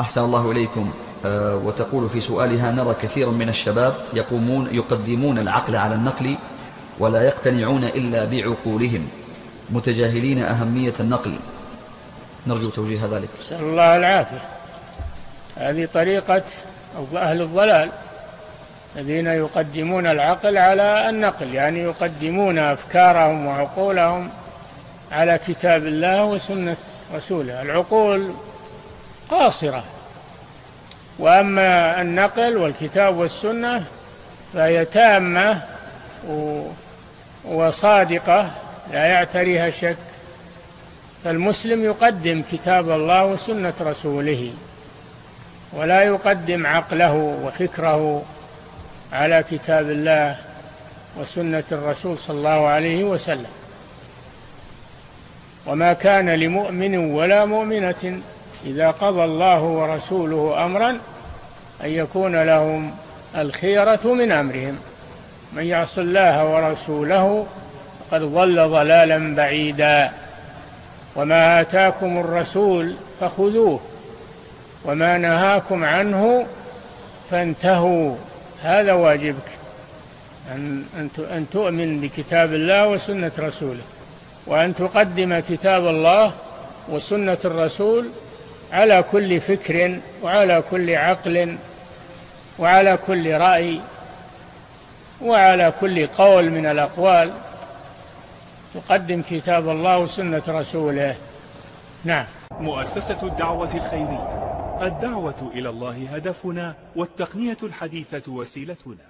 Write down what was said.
أحسن الله إليكم. آه، وتقول في سؤالها نرى كثيرا من الشباب يقومون يقدمون العقل على النقل ولا يقتنعون إلا بعقولهم متجاهلين أهمية النقل. نرجو توجيه ذلك. نسأل الله العافية. هذه طريقة أهل الضلال الذين يقدمون العقل على النقل يعني يقدمون أفكارهم وعقولهم على كتاب الله وسنة رسوله. العقول قاصرة. وأما النقل والكتاب والسنة فهي تامة وصادقة لا يعتريها شك. فالمسلم يقدم كتاب الله وسنة رسوله ولا يقدم عقله وفكره على كتاب الله وسنة الرسول صلى الله عليه وسلم. وما كان لمؤمن ولا مؤمنة إذا قضى الله ورسوله أمرا أن يكون لهم الخيرة من أمرهم. من يعص الله ورسوله فقد ضل ضلالا بعيدا. وما آتاكم الرسول فخذوه وما نهاكم عنه فانتهوا. هذا واجبك أن أن تؤمن بكتاب الله وسنة رسوله وأن تقدم كتاب الله وسنة الرسول على كل فكر وعلى كل عقل وعلى كل رأي وعلى كل قول من الأقوال. تقدم كتاب الله وسنة رسوله. نعم. مؤسسة الدعوة الخيرية. الدعوة إلى الله هدفنا والتقنية الحديثة وسيلتنا.